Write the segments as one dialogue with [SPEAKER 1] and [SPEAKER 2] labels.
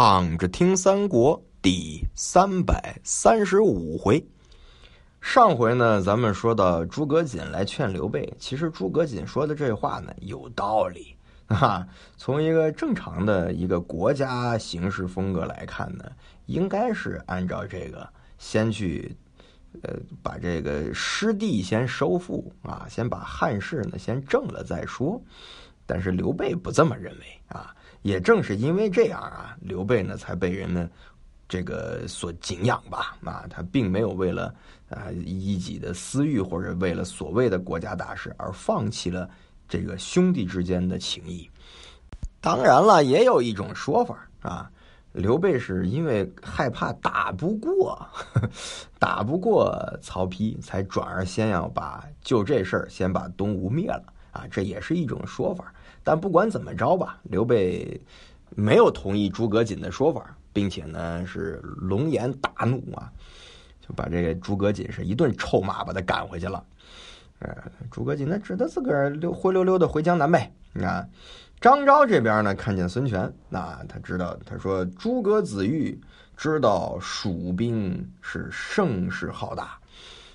[SPEAKER 1] 躺着听三国第三百三十五回。上回呢，咱们说到诸葛瑾来劝刘备，其实诸葛瑾说的这话呢有道理啊。从一个正常的一个国家行事风格来看呢，应该是按照这个先去，呃，把这个失地先收复啊，先把汉室呢先正了再说。但是刘备不这么认为啊。也正是因为这样啊，刘备呢才被人们这个所敬仰吧？啊，他并没有为了啊一己的私欲或者为了所谓的国家大事而放弃了这个兄弟之间的情谊。当然了，也有一种说法啊，刘备是因为害怕打不过，呵 打不过曹丕，才转而先要把就这事儿先把东吴灭了啊，这也是一种说法。但不管怎么着吧，刘备没有同意诸葛瑾的说法，并且呢是龙颜大怒啊，就把这个诸葛瑾是一顿臭骂，把他赶回去了。呃，诸葛瑾呢只得自个儿溜灰溜溜的回江南呗。啊，张昭这边呢看见孙权，那他知道，他说诸葛子玉知道蜀兵是声势浩大，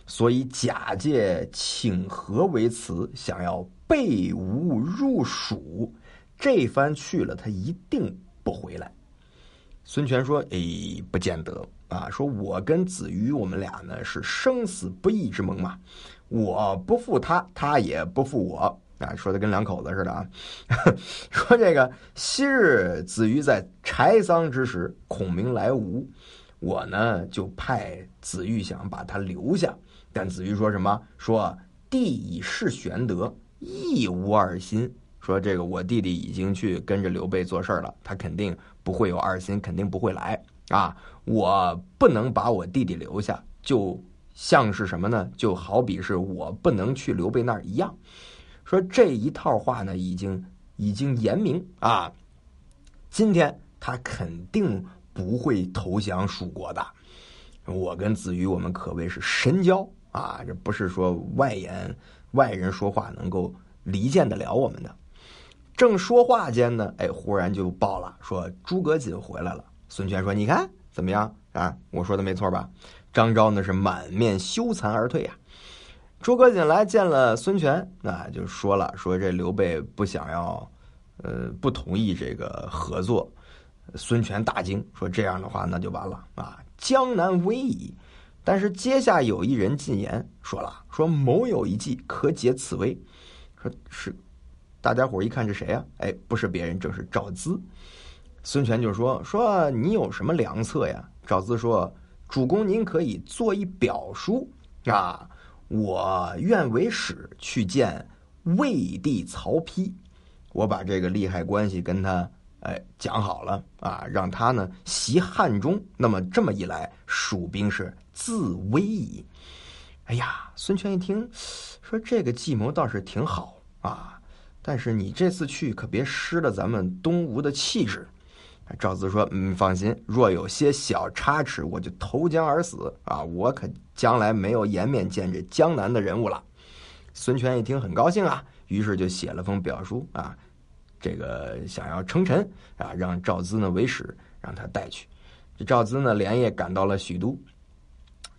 [SPEAKER 1] 所以假借请和为辞，想要。备吴入蜀，这番去了，他一定不回来。孙权说：“哎，不见得啊！说我跟子瑜，我们俩呢是生死不义之盟嘛，我不负他，他也不负我啊！说的跟两口子似的啊！说这个昔日子瑜在柴桑之时，孔明来吴，我呢就派子玉想把他留下，但子瑜说什么？说弟已是玄德。”亦无二心，说这个我弟弟已经去跟着刘备做事了，他肯定不会有二心，肯定不会来啊！我不能把我弟弟留下，就像是什么呢？就好比是我不能去刘备那儿一样。说这一套话呢，已经已经言明啊，今天他肯定不会投降蜀国的。我跟子瑜，我们可谓是神交啊，这不是说外言。外人说话能够离间得了我们的，正说话间呢，哎，忽然就报了，说诸葛瑾回来了。孙权说：“你看怎么样啊？我说的没错吧？”张昭呢是满面羞惭而退呀。诸葛瑾来见了孙权，那就说了，说这刘备不想要，呃，不同意这个合作。孙权大惊，说这样的话那就完了啊，江南危矣。但是阶下有一人进言说了，说某有一计可解此危，说是大家伙一看这谁呀？哎，不是别人，正是赵资。孙权就说说你有什么良策呀？赵资说主公您可以做一表书啊，我愿为使去见魏帝曹丕，我把这个利害关系跟他。哎，讲好了啊，让他呢袭汉中。那么这么一来，蜀兵是自危矣。哎呀，孙权一听，说这个计谋倒是挺好啊，但是你这次去可别失了咱们东吴的气质。赵子说：“嗯，放心，若有些小差池，我就投江而死啊！我可将来没有颜面见这江南的人物了。”孙权一听很高兴啊，于是就写了封表书啊。这个想要称臣啊，让赵资呢为使，让他带去。这赵资呢连夜赶到了许都，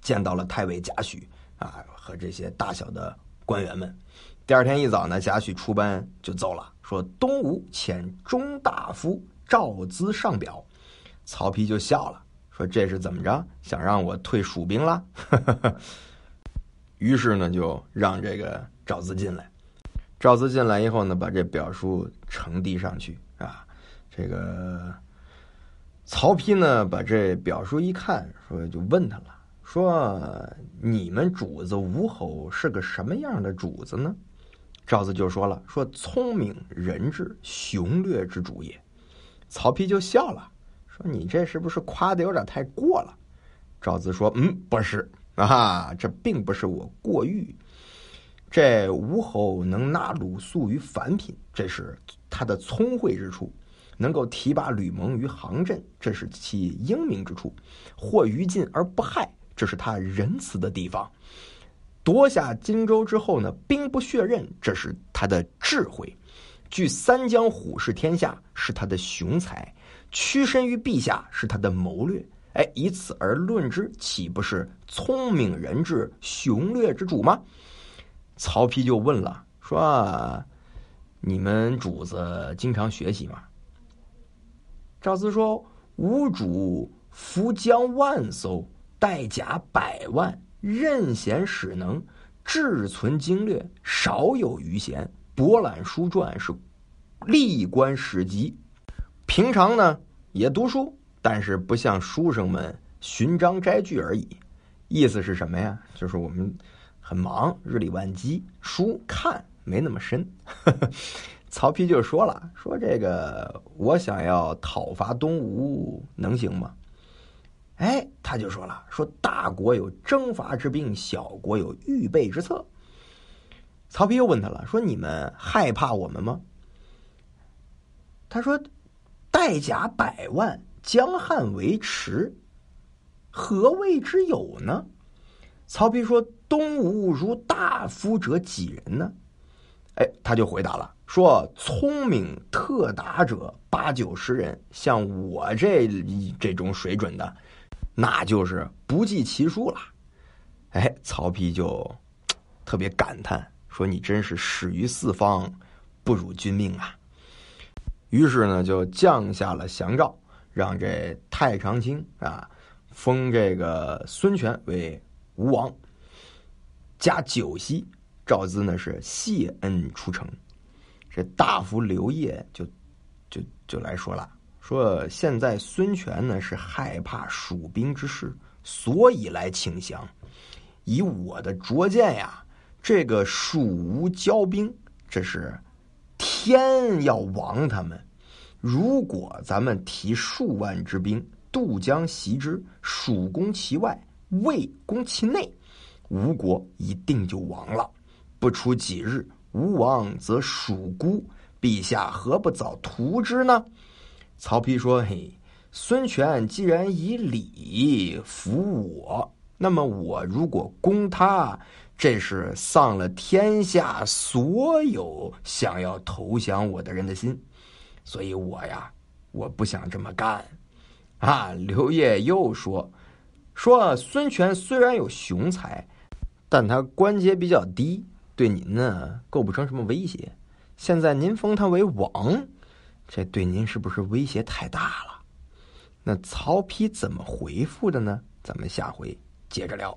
[SPEAKER 1] 见到了太尉贾诩啊和这些大小的官员们。第二天一早呢，贾诩出班就走了，说东吴遣中大夫赵咨上表。曹丕就笑了，说这是怎么着？想让我退蜀兵了？于是呢，就让这个赵咨进来。赵咨进来以后呢，把这表书呈递上去啊。这个曹丕呢，把这表书一看，说就问他了，说你们主子吴侯是个什么样的主子呢？赵子就说了，说聪明仁智雄略之主也。曹丕就笑了，说你这是不是夸的有点太过了？赵子说，嗯，不是啊，这并不是我过誉。这吴侯能纳鲁肃于凡品，这是他的聪慧之处；能够提拔吕蒙于行阵，这是其英明之处；获于禁而不害，这是他仁慈的地方；夺下荆州之后呢，兵不血刃，这是他的智慧；据三江虎视天下，是他的雄才；屈身于陛下是他的谋略。哎，以此而论之，岂不是聪明人之雄略之主吗？曹丕就问了，说：“你们主子经常学习吗？”赵子说：“吾主伏将万艘，带甲百万，任贤使能，志存经略，少有余闲。博览书传，是历观史籍。平常呢，也读书。”但是不像书生们寻章摘句而已，意思是什么呀？就是我们很忙，日理万机，书看没那么深。曹丕就说了：“说这个我想要讨伐东吴，能行吗？”哎，他就说了：“说大国有征伐之兵，小国有预备之策。”曹丕又问他了：“说你们害怕我们吗？”他说：“带甲百万。”江汉为池，何谓之有呢？曹丕说：“东吴如大夫者几人呢？”哎，他就回答了，说：“聪明特达者八九十人，像我这这种水准的，那就是不计其数了。”哎，曹丕就特别感叹说：“你真是始于四方，不辱君命啊！”于是呢，就降下了降诏。让这太常卿啊，封这个孙权为吴王，加九锡。赵资呢是谢恩出城。这大夫刘烨就就就来说了，说现在孙权呢是害怕蜀兵之事，所以来请降。以我的拙见呀，这个蜀吴交兵，这是天要亡他们。如果咱们提数万之兵渡江袭之，蜀攻其外，魏攻其内，吴国一定就亡了。不出几日，吴王则蜀孤，陛下何不早图之呢？曹丕说：“嘿，孙权既然以礼服我，那么我如果攻他，这是丧了天下所有想要投降我的人的心。”所以我呀，我不想这么干，啊！刘烨又说，说孙权虽然有雄才，但他关节比较低，对您呢构不成什么威胁。现在您封他为王，这对您是不是威胁太大了？那曹丕怎么回复的呢？咱们下回接着聊。